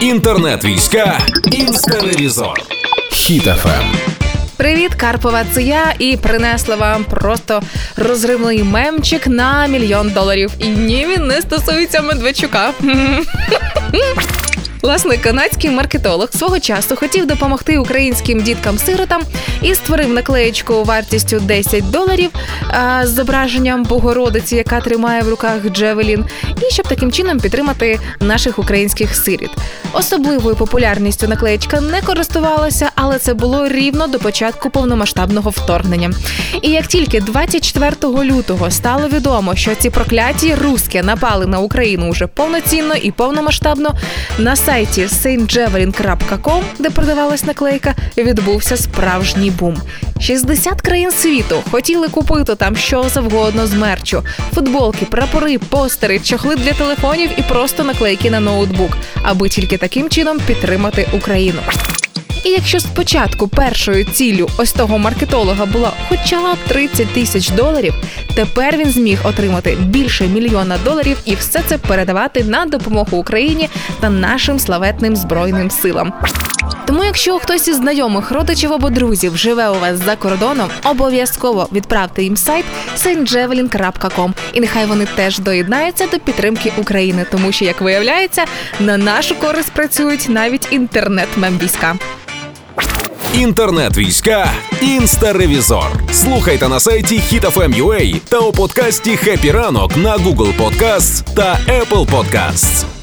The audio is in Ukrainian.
Інтернет-війська Інстаревізор. Хіт-ФМ. Привіт, Карпова, це я і принесла вам просто розривний мемчик на мільйон доларів. І ні, він не стосується Медведчука. Власне, канадський маркетолог свого часу хотів допомогти українським діткам-сиротам і створив наклеєчку вартістю 10 доларів з зображенням Богородиці, яка тримає в руках Джевелін, і щоб таким чином підтримати наших українських сиріт. Особливою популярністю наклеєчка не користувалася, але це було рівно до початку повномасштабного вторгнення. І як тільки 24 лютого стало відомо, що ці прокляті руски напали на Україну уже повноцінно і повномасштабно, на сайті saintjavelin.com, де продавалась наклейка, відбувся справжній бум. 60 країн світу хотіли купити там що завгодно з мерчу: футболки, прапори, постери, чохли для телефонів і просто наклейки на ноутбук, аби тільки таким чином підтримати Україну. І якщо спочатку першою ціллю ось того маркетолога була хоча б 30 тисяч доларів, тепер він зміг отримати більше мільйона доларів і все це передавати на допомогу Україні та нашим славетним збройним силам. Тому, якщо хтось із знайомих, родичів або друзів живе у вас за кордоном, обов'язково відправте їм сайт stjavelin.com і нехай вони теж доєднаються до підтримки України, тому що, як виявляється, на нашу користь працюють навіть інтернет-мемвійська. Інтернет-війська інстаревізор. Слухайте на сайті HitFM.ua та у подкасті «Хеппі ранок» на Google Podcasts та Apple Podcasts.